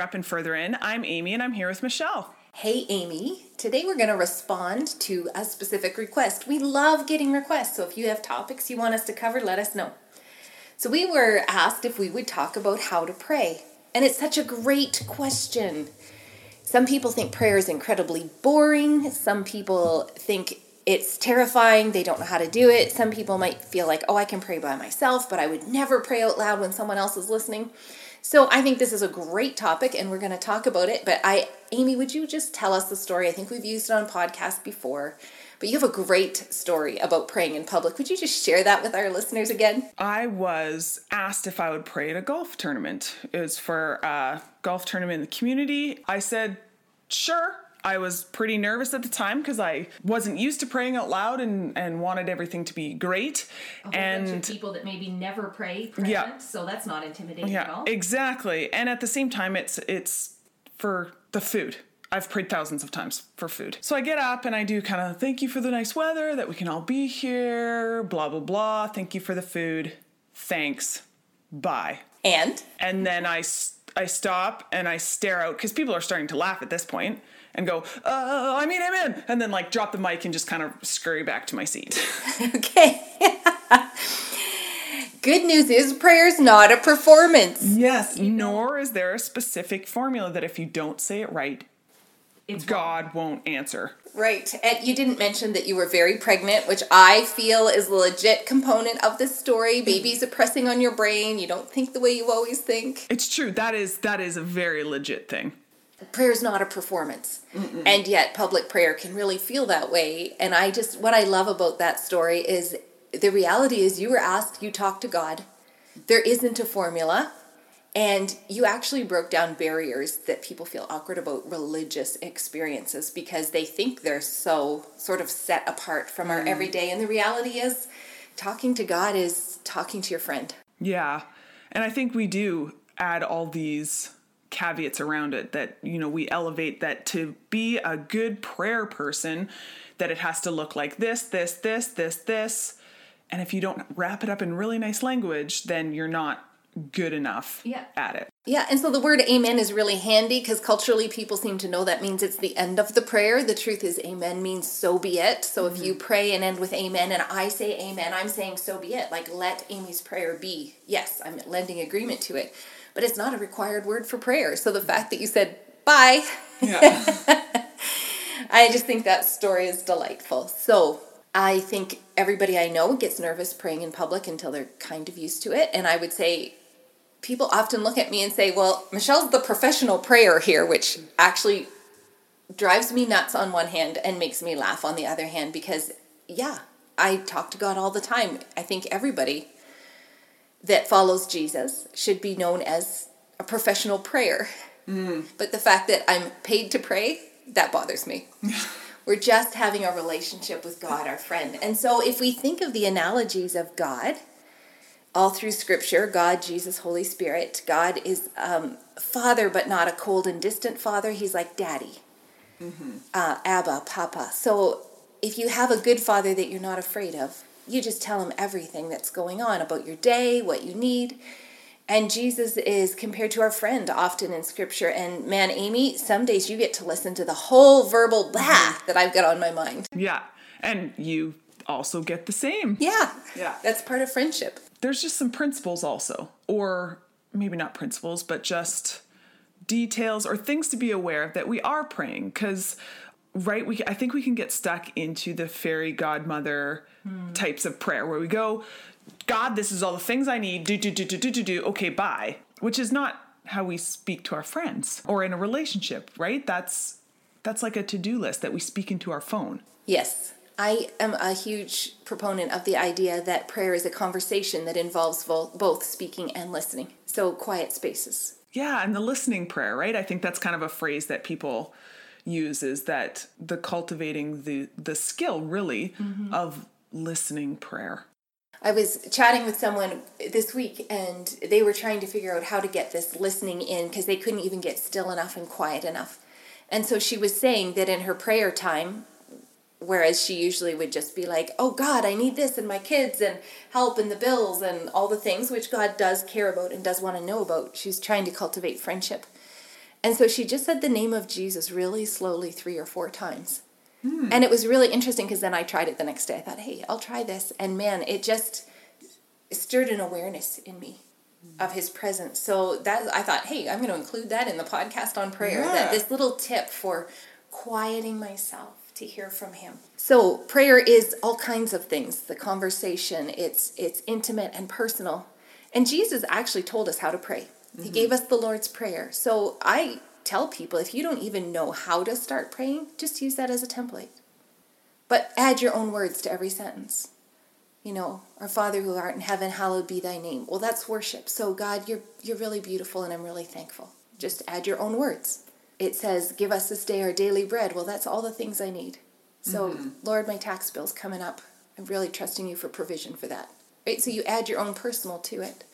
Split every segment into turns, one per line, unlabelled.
further up and further in. I'm Amy and I'm here with Michelle.
Hey, Amy. Today we're going to respond to a specific request. We love getting requests, so if you have topics you want us to cover, let us know. So, we were asked if we would talk about how to pray. And it's such a great question. Some people think prayer is incredibly boring. Some people think it's terrifying. They don't know how to do it. Some people might feel like, oh, I can pray by myself, but I would never pray out loud when someone else is listening. So I think this is a great topic and we're going to talk about it. But I, Amy, would you just tell us the story? I think we've used it on podcast before, but you have a great story about praying in public. Would you just share that with our listeners again?
I was asked if I would pray at a golf tournament. It was for a golf tournament in the community. I said, sure. I was pretty nervous at the time because I wasn't used to praying out loud and, and wanted everything to be great.
A whole
and
bunch of people that maybe never pray present,
Yeah.
so that's not intimidating at
yeah,
all.
exactly. And at the same time, it's it's for the food. I've prayed thousands of times for food. So I get up and I do kind of thank you for the nice weather, that we can all be here, blah, blah, blah. Thank you for the food. Thanks. Bye.
And
And then I I stop and I stare out because people are starting to laugh at this point and go, uh, I mean, amen. And then like drop the mic and just kind of scurry back to my seat.
okay. Good news is prayer's not a performance.
yes. Nor is there a specific formula that if you don't say it right,
It's
God won't answer.
Right. And you didn't mention that you were very pregnant, which I feel is a legit component of this story. Babies are pressing on your brain. You don't think the way you always think.
It's true. That is that is a very legit thing.
Prayer is not a performance. And yet public prayer can really feel that way. And I just what I love about that story is the reality is you were asked, you talked to God. There isn't a formula. And you actually broke down barriers that people feel awkward about religious experiences because they think they're so sort of set apart from our mm. everyday. And the reality is, talking to God is talking to your friend.
Yeah. And I think we do add all these caveats around it that, you know, we elevate that to be a good prayer person, that it has to look like this, this, this, this, this. And if you don't wrap it up in really nice language, then you're not good enough
Yeah.
at it.
Yeah, and so the word amen is really handy because culturally people seem to know that means it's the end of the prayer. The truth is, amen means so be it. So if you mm-hmm. pray and end with amen and I say amen, I'm saying so be it. Like, let Amy's prayer be. Yes, I'm lending agreement to it. But it's not a required word for prayer. So the fact that you said bye,
Yeah.
I just think that story is delightful. So I think everybody I know gets nervous praying in public until they're kind of used to it. And I would say people often look at me and say, well, Michelle's the professional prayer here, which actually drives me nuts on one hand and makes me laugh on the other hand because, yeah, I talk to God all the time. I think everybody that follows Jesus should be known as a professional prayer. But the fact that I'm paid to pray, that bothers me. We're just having a relationship with God, our friend. And so if we think of the analogies of God, all through scripture god jesus holy spirit god is um, father but not a cold and distant father he's like daddy uh, abba papa so if you have a good father that you're not afraid of you just tell him everything that's going on about your day what you need and jesus is compared to our friend often in scripture and man amy some days you get to listen to the whole verbal mm-hmm. blah that i've got on my mind
yeah. And you also get the same.
yeah
Yeah.
that's part of friendship
there's just some principles also or maybe not principles but just details or things to be aware of that we are praying because right we i think we can get stuck into the fairy godmother hmm. types of prayer where we go god this is all the things i need do do do do do do do okay bye which is not how we speak to our friends or in a relationship right that's that's like a to-do list that we speak into our phone
Yes. I am a huge proponent of the idea that prayer is a conversation that involves vo- both speaking and listening. So, quiet spaces.
Yeah, and the listening prayer, right? I think that's kind of a phrase that people use is that the cultivating the the skill really mm-hmm. of listening prayer.
I was chatting with someone this week and they were trying to figure out how to get this listening in because they couldn't even get still enough and quiet enough. And so she was saying that in her prayer time, whereas she usually would just be like, oh God, I need this and my kids and help and the bills and all the things which God does care about and does want to know about, she's trying to cultivate friendship. And so she just said the name of Jesus really slowly three or four times. Hmm. And it was really interesting because then I tried it the next day. I thought, hey, I'll try this. And man, it just stirred an awareness in me hmm. of his presence. So that I thought, hey, I'm going to include that in the podcast on prayer.
Yeah.
That this little tip for quieting myself to hear from him. So prayer is all kinds of things. The conversation, it's it's intimate and personal. And Jesus actually told us how to pray. He gave us the Lord's prayer. So I tell people if you don't even know how to start praying, just use that as a template. But add your own words to every sentence. You know, our Father who art in heaven, hallowed be thy name. Well, that's worship. So God, you're you're really beautiful and I'm really thankful. Just add your own words. It says, "Give us this day our daily bread." Well, that's all the things I need. So, mm-hmm. Lord, my tax bill's coming up. I'm really trusting you for provision for that. Right? So you add your own personal to it.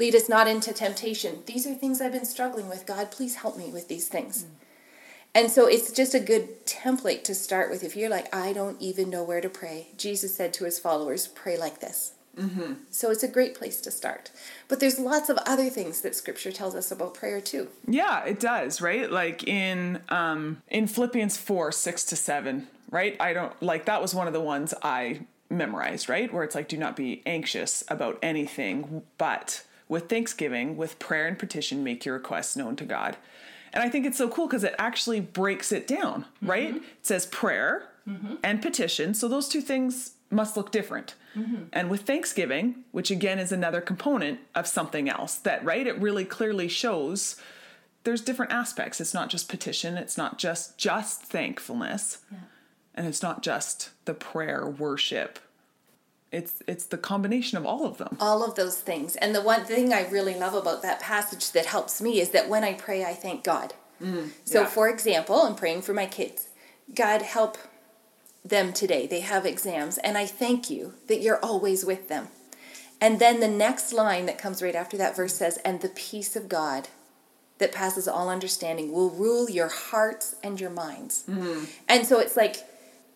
Lead us not into temptation. These are things I've been struggling with. God, please help me with these things. And so it's just a good template to start with. If you're like, I don't even know where to pray, Jesus said to his followers, pray like this. Mm-hmm. So it's a great place to start. But there's lots of other things that scripture tells us about prayer too.
Yeah, it does, right? Like in um in Philippians 4, 6 to 7, right? I don't like that was one of the ones I memorized, right? Where it's like do not be anxious about anything, but with thanksgiving, with prayer and petition, make your requests known to God. And I think it's so cool because it actually breaks it down, right? Mm-hmm. It says prayer mm-hmm. and petition. So those two things must look different. Mm-hmm. And with thanksgiving, which again is another component of something else, that, right? It really clearly shows there's different aspects. It's not just petition, it's not just just thankfulness. And it's not just the prayer worship. It's it's the combination of all of them.
All of those things. And the one thing I really love about that passage that helps me is that when I pray, I thank God. Mm, so,
yeah.
for example, I'm praying for my kids. God, help them today. They have exams. And I thank you that you're always with them. And then the next line that comes right after that verse says, And the peace of God that passes all understanding will rule your hearts and your minds. Mm-hmm. And so it's like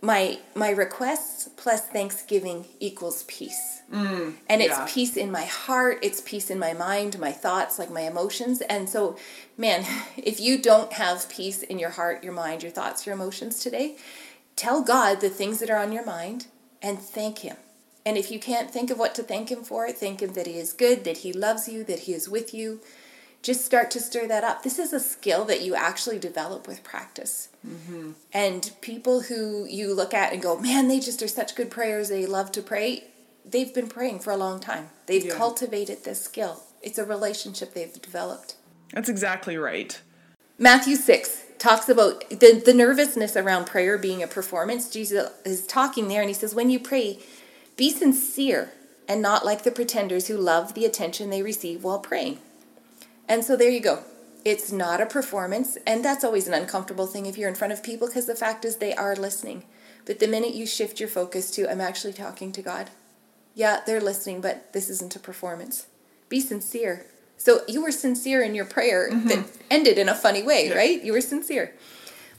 my my requests plus thanksgiving equals peace. Mm, and it's
yeah.
peace in my heart, it's peace in my mind, my thoughts, like my emotions. And so, man, if you don't have peace in your heart, your mind, your thoughts, your emotions today, tell God the things that are on your mind and thank him. And if you can't think of what to thank him for, thank him that he is good, that he loves you, that he is with you. Just start to stir that up. This is a skill that you actually develop with practice. Mm-hmm. And people who you look at and go, man, they just are such good prayers, they love to pray, they've been praying for a long time. They've
Yeah.
cultivated this skill. It's a relationship they've developed.
That's exactly right.
Matthew 6 talks about the, the nervousness around prayer being a performance. Jesus is talking there and he says, When you pray, be sincere and not like the pretenders who love the attention they receive while praying. And so there you go. It's not a performance, and that's always an uncomfortable thing if you're in front of people because the fact is they are listening. But the minute you shift your focus to, I'm actually talking to God, yeah, they're listening, but this isn't a performance. Be sincere. So you were sincere in your prayer mm-hmm. that ended in a funny way, right? You were sincere.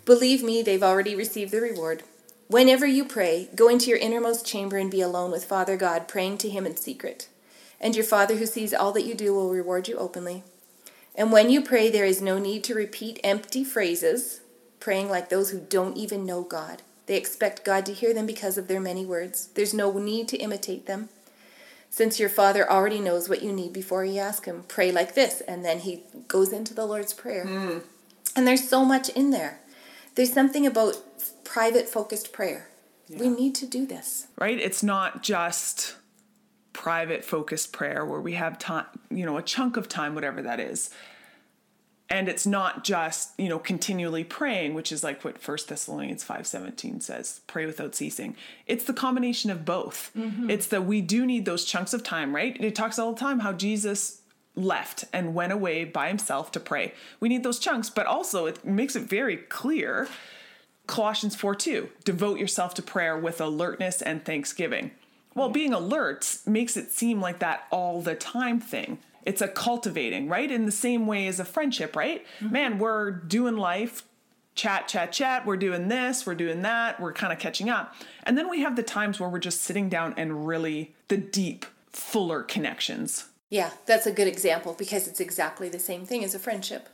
Believe me, they've already received the reward. Whenever you pray, go into your innermost chamber and be alone with Father God, praying to Him in secret. And your Father who sees all that you do will reward you openly. And when you pray, there is no need to repeat empty phrases, praying like those who don't even know God. They expect God to hear them because of their many words. There's no need to imitate them. Since your Father already knows what you need before you ask Him, pray like this. And then He goes into the Lord's Prayer. Mm. And there's so much in there. There's something about private, focused prayer. We need to do this.
right? It's not just private focused prayer where we have time, you know, a chunk of time, whatever that is. And it's not just, you know, continually praying, which is like what First Thessalonians 5:17 says, pray without ceasing. It's the combination of both. Mm-hmm. It's that we do need those chunks of time, right? It talks all the time how Jesus left and went away by himself to pray. We need those chunks, but also it makes it very clear Colossians 4 2, devote yourself to prayer with alertness and thanksgiving. Well, being alert makes it seem like that all the time thing. It's a cultivating, right? In the same way as a friendship, right? Mm-hmm. Man, we're doing life, chat, chat, chat. We're doing this, we're doing that, we're kind of catching up. And then we have the times where we're just sitting down and really the deep, fuller connections.
Yeah, that's a good example because it's exactly the same thing as a friendship.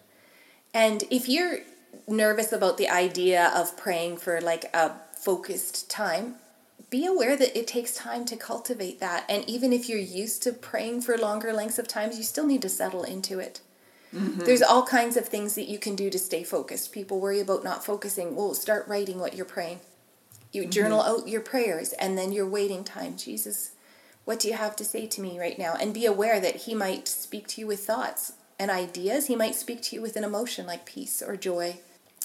And if you're nervous about the idea of praying for like a focused time, be aware that it takes time to cultivate that. And even if you're used to praying for longer lengths of times, you still need to settle into it. Mm-hmm. There's all kinds of things that you can do to stay focused. People worry about not focusing. Well, start writing what you're praying. You mm-hmm. journal out your prayers and then your waiting time. Jesus, what do you have to say to me right now? And be aware that He might speak to you with thoughts and ideas. He might speak to you with an emotion like peace or joy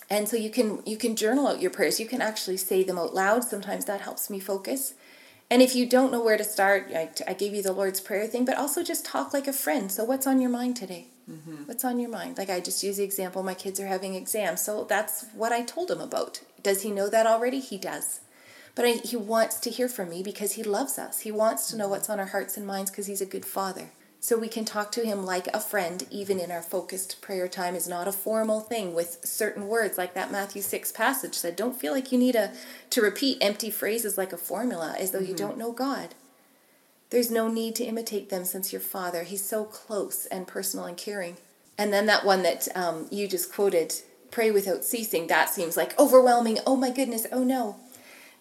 and so you can you can journal out your prayers. You can actually say them out loud. Sometimes that helps me focus. And if you don't know where to start i, I gave you the lord's prayer thing but also just talk like a friend. So what's on your mind today? Mm-hmm. what's on your mind? Like i just use the example my kids are having exams. So that's what i told him about. Does he know that already? He does. But I, he wants to hear from me because he loves us. He wants to know what's on our hearts and minds because he's a good father so we can talk to him like a friend even in our focused prayer time is not a formal thing with certain words like that matthew 6 passage said don't feel like you need a, to repeat empty phrases like a formula as though mm-hmm. you don't know god. There's no need to imitate them since your father he's so close and personal and caring. And then that one that um, you just quoted pray without ceasing that seems like overwhelming. Oh my goodness oh no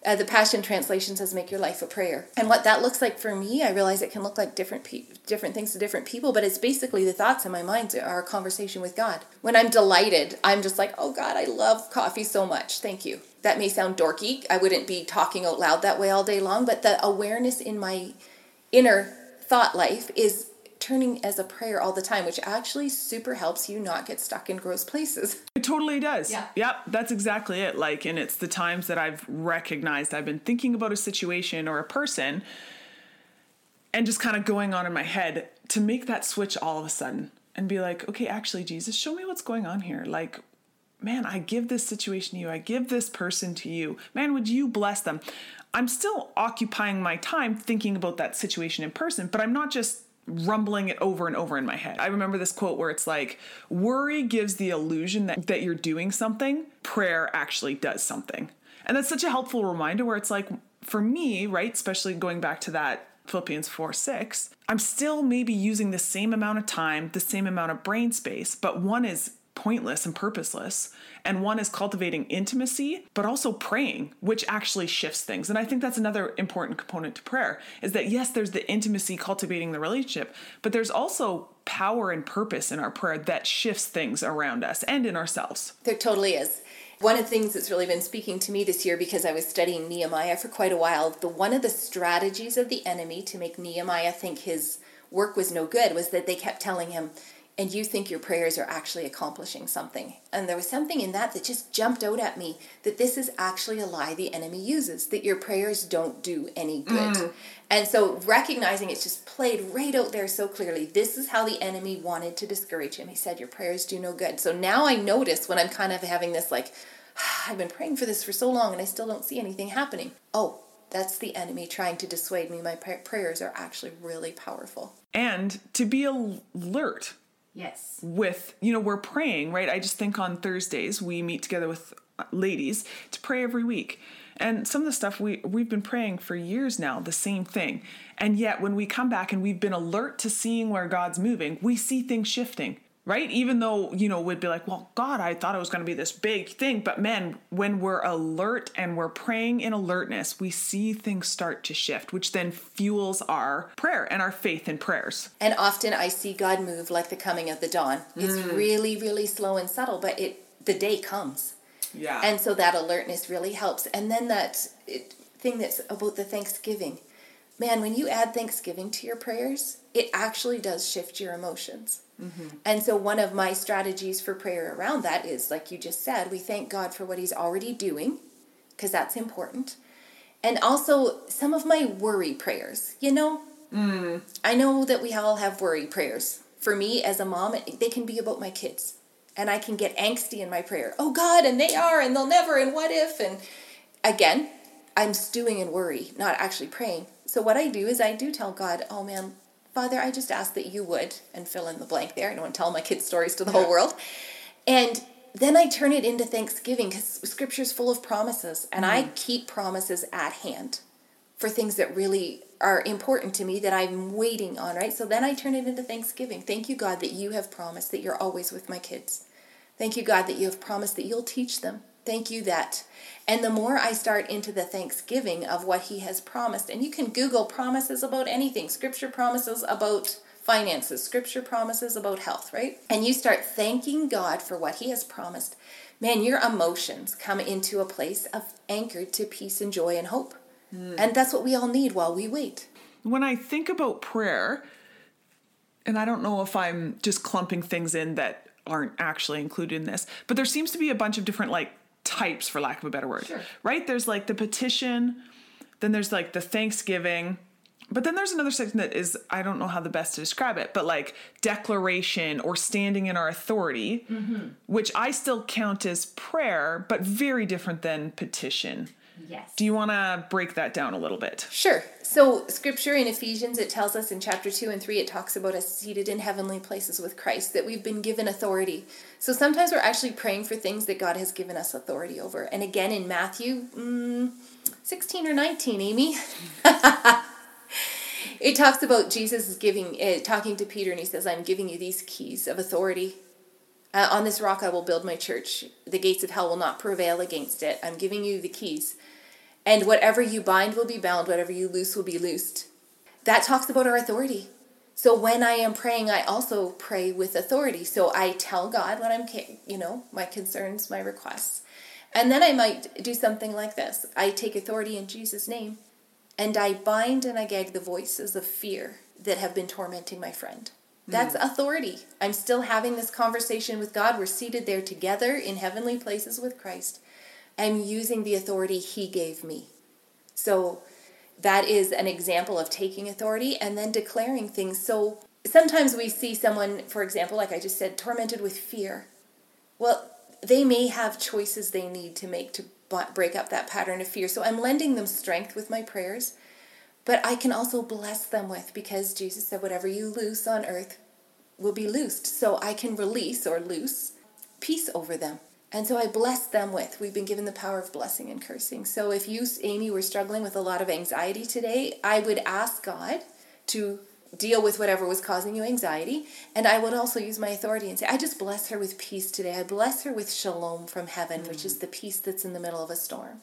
uh, the Passion Translation says, "Make your life a prayer." And what that looks like for me, I realize it can look like different pe- different things to different people, but it's basically the thoughts in my mind are a conversation with God. When I'm delighted, I'm just like, "Oh God, I love coffee so much. Thank you." That may sound dorky. I wouldn't be talking out loud that way all day long, but the awareness in my inner thought life is turning as a prayer all the time, which actually super helps you not get stuck in gross places.
It totally does. Yeah. Yep, that's exactly it. Like, and it's the times that I've recognized I've been thinking about a situation or a person and just kind of going on in my head to make that switch all of a sudden and be like, okay, actually, Jesus, show me what's going on here. Like, man, I give this situation to you. I give this person to you. Man, would you bless them? I'm still occupying my time thinking about that situation in person, but I'm not just rumbling it over and over in my head. I remember this quote where it's like, worry gives the illusion that, that you're doing something, prayer actually does something. And that's such a helpful reminder where it's like, for me, right, especially going back to that Philippians 4 6, I'm still maybe using the same amount of time, the same amount of brain space, but one is pointless and purposeless. And one is cultivating intimacy, but also praying, which actually shifts things. And I think that's another important component to prayer is that yes, there's the intimacy cultivating the relationship, but there's also power and purpose in our prayer that shifts things around us and in ourselves.
There totally is. One of the things that's really been speaking to me this year because I was studying Nehemiah for quite a while, the one of the strategies of the enemy to make Nehemiah think his work was no good was that they kept telling him, and you think your prayers are actually accomplishing something. And there was something in that that just jumped out at me that this is actually a lie the enemy uses, that your prayers don't do any good. Mm. And so recognizing it's just played right out there so clearly. This is how the enemy wanted to discourage him. He said, Your prayers do no good. So now I notice when I'm kind of having this, like, I've been praying for this for so long and I still don't see anything happening. Oh, that's the enemy trying to dissuade me. My prayers are actually really powerful.
And to be alert
Yes.
With, you know, we're praying, right? I just think on Thursdays we meet together with uh, ladies to pray every week. And some of the stuff we we've been praying for years now, the same thing. And yet when we come back and we've been alert to seeing where God's moving, we see things shifting right? Even though, you know, we'd be like, well, God, I thought it was going to be this big thing. But man, when we're alert and we're praying in alertness, we see things start to shift, which then fuels our prayer and our faith in prayers.
And often I see God move like the coming of the dawn. It's mm. really, really slow and subtle, but it the day comes.
Yeah.
And so that alertness really helps. And then that it, thing that's about the Thanksgiving. Man, when you add Thanksgiving to your prayers, it actually does shift your emotions. Mm-hmm. And so, one of my strategies for prayer around that is, like you just said, we thank God for what He's already doing, because that's important. And also, some of my worry prayers. You know, mm. I know that we all have worry prayers. For me, as a mom, they can be about my kids. And I can get angsty in my prayer. Oh God, and they are, and they'll never, and what if? And again, I'm stewing in worry, not actually praying. So, what I do is I do tell God, oh man, Father, I just ask that you would, and fill in the blank there. I don't want to tell my kids stories to the whole world. And then I turn it into thanksgiving because scripture's full of promises, and mm. I keep promises at hand for things that really are important to me that I'm waiting on, right? So then I turn it into thanksgiving. Thank you, God, that you have promised that you're always with my kids. Thank you, God, that you have promised that you'll teach them. Thank you that. And the more I start into the thanksgiving of what he has promised, and you can Google promises about anything, scripture promises about finances, scripture promises about health, right? And you start thanking God for what he has promised. Man, your emotions come into a place of anchored to peace and joy and hope. Mm. And that's what we all need while we wait.
When I think about prayer, and I don't know if I'm just clumping things in that aren't actually included in this, but there seems to be a bunch of different like types for lack of a better word. Sure. Right? There's like the petition, then there's like the thanksgiving, but then there's another section that is I don't know how the best to describe it, but like declaration or standing in our authority, mm-hmm. which I still count as prayer, but very different than petition.
Yes.
Do you want to break that down a little bit?
Sure. So, scripture in Ephesians, it tells us in chapter 2 and 3, it talks about us seated in heavenly places with Christ, that we've been given authority. So, sometimes we're actually praying for things that God has given us authority over. And again, in Matthew mm, 16 or 19, Amy, it talks about Jesus is giving, uh, talking to Peter, and he says, I'm giving you these keys of authority. Uh, on this rock I will build my church. The gates of hell will not prevail against it. I'm giving you the keys. And whatever you bind will be bound, whatever you loose will be loosed. That talks about our authority. So when I am praying, I also pray with authority. So I tell God what I'm, you know, my concerns, my requests. And then I might do something like this I take authority in Jesus' name, and I bind and I gag the voices of fear that have been tormenting my friend. That's mm. authority. I'm still having this conversation with God. We're seated there together in heavenly places with Christ. I'm using the authority He gave me. So that is an example of taking authority and then declaring things. So sometimes we see someone, for example, like I just said, tormented with fear. Well, they may have choices they need to make to break up that pattern of fear. So I'm lending them strength with my prayers, but I can also bless them with because Jesus said, whatever you loose on earth will be loosed. So I can release or loose peace over them. And so I bless them with. We've been given the power of blessing and cursing. So if you, Amy, were struggling with a lot of anxiety today, I would ask God to deal with whatever was causing you anxiety. And I would also use my authority and say, I just bless her with peace today. I bless her with shalom from heaven, mm-hmm. which is the peace that's in the middle of a storm.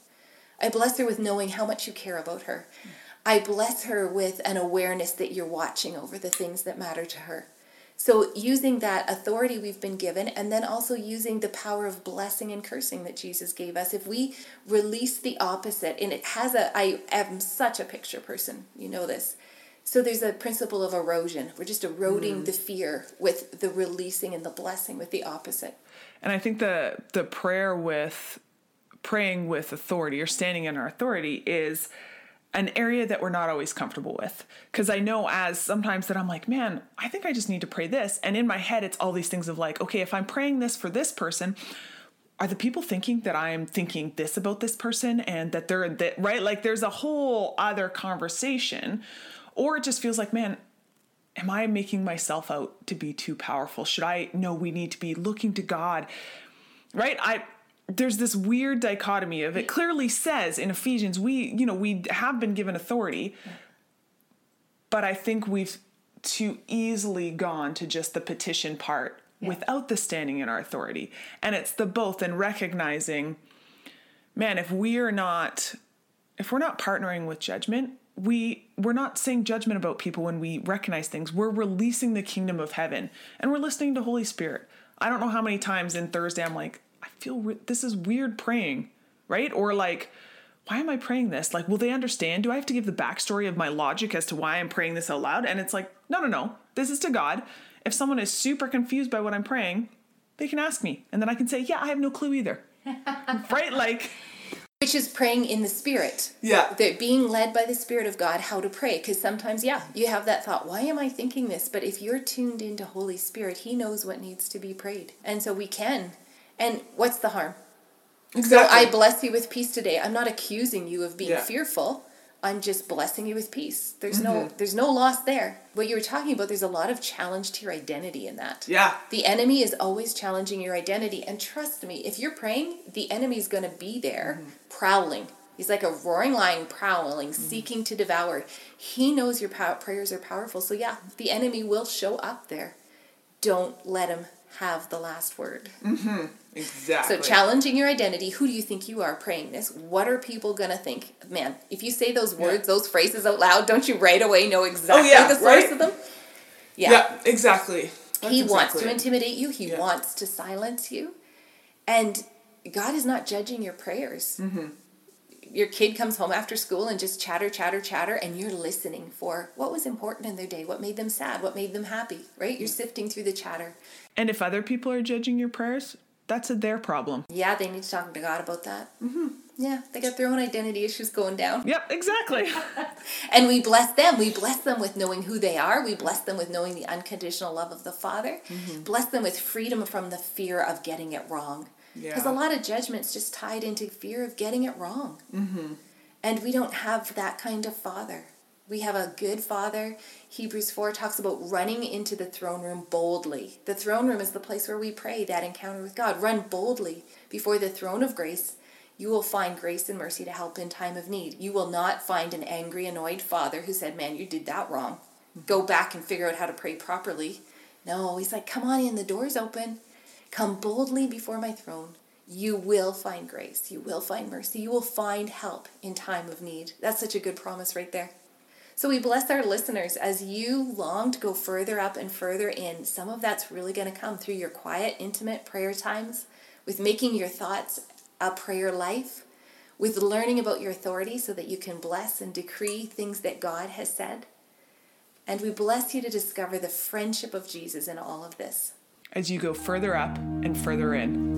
I bless her with knowing how much you care about her. Mm-hmm. I bless her with an awareness that you're watching over the things that matter to her. So, using that authority we've been given, and then also using the power of blessing and cursing that Jesus gave us, if we release the opposite, and it has a, I am such a picture person, you know this. So, there's a principle of erosion. We're just eroding mm. the fear with the releasing and the blessing with the opposite.
And I think the the prayer with praying with authority or standing in our authority is an area that we're not always comfortable with. Because I know as sometimes that I'm like, man, I think I just need to pray this. And in my head, it's all these things of like, okay, if I'm praying this for this person, are the people thinking that I'm thinking this about this person and that they're that right? Like there's a whole other conversation. Or it just feels like, man, am I making myself out to be too powerful? Should I no, we need to be looking to God. Right? I there's this weird dichotomy of it clearly says in Ephesians we you know we have been given authority but I think we've too easily gone to just the petition part yeah. without the standing in our authority. And it's the both and recognizing man if we're not if we're not partnering with judgment we we're not saying judgment about people when we recognize things. We're releasing the kingdom of heaven. And we're listening to holy spirit. I don't know how many times in thursday i'm like feel re- this is weird praying, right? Or like, why am I praying this? Like, will they understand? Do I have to give the backstory of my logic as to why I'm praying this out loud? And it's like, no, no, no. This is to God. If someone is super confused by what I'm praying, they can ask me. And then I can say, yeah, I have no clue either. right? Like,
which is praying in the spirit.
Yeah.
That being led by the spirit of God how to pray because sometimes yeah, you have that thought, why am I thinking this? But if you're tuned into Holy Spirit, he knows what needs to be prayed. And so we can and what's the harm? Exactly. So I bless you with peace today. I'm not accusing you of being yeah. fearful. I'm just blessing you with peace. There's mm-hmm. no there's no loss there. What you were talking about, there's a lot of challenge to your identity in that.
Yeah.
The enemy is always challenging your identity. And trust me, if you're praying, the enemy's gonna be there mm-hmm. prowling. He's like a roaring lion prowling, mm-hmm. seeking to devour. He knows your pow- prayers are powerful. So yeah, the enemy will show up there. Don't let him have the last word. Mm-hmm.
Exactly.
So challenging your identity. Who do you think you are praying this? What are people gonna think? Man, if you say those words, those phrases out loud, don't you right away know exactly
yeah,
the source
right?
of them?
Yeah, Yeah, exactly. That's
he wants to intimidate you. He
Yeah.
wants to silence you, and God is not judging your prayers.
Mm-hmm.
Your kid comes home after school and just chatter, chatter, chatter, and you're listening for what was important in their day, what made them sad, what made them happy. Right? You're sifting through the chatter.
And if other people are judging your prayers, that's a their problem.
Yeah, they need to talk to God about that. Mm-hmm. Yeah, they got their own identity issues going down.
Yep, exactly.
And we bless them. We bless them with knowing who they are. We bless them with knowing the unconditional love of the Father.
Mm-hmm.
Bless them with freedom from the fear of getting it wrong. Because
Yeah.
a lot of judgment's just tied into fear of getting it wrong. Mm-hmm. And we don't have that kind of Father. We have a good Father. Hebrews 4 talks about running into the throne room boldly. The throne room is the place where we pray that encounter with God. Run boldly before the throne of grace. You will find grace and mercy to help in time of need. You will not find an angry, annoyed father who said, Man, you did that wrong. Go back and figure out how to pray properly. No, he's like, Come on in, the door's open. Come boldly before my throne. You will find grace. You will find mercy. You will find help in time of need. That's such a good promise right there. So we bless our listeners as you long to go further up and further in. Some of that's really going to come through your quiet, intimate prayer times, with making your thoughts a prayer life, with learning about your authority so that you can bless and decree things that God has said. And we bless you to discover the friendship of Jesus in all of this.
As you go further up and further in.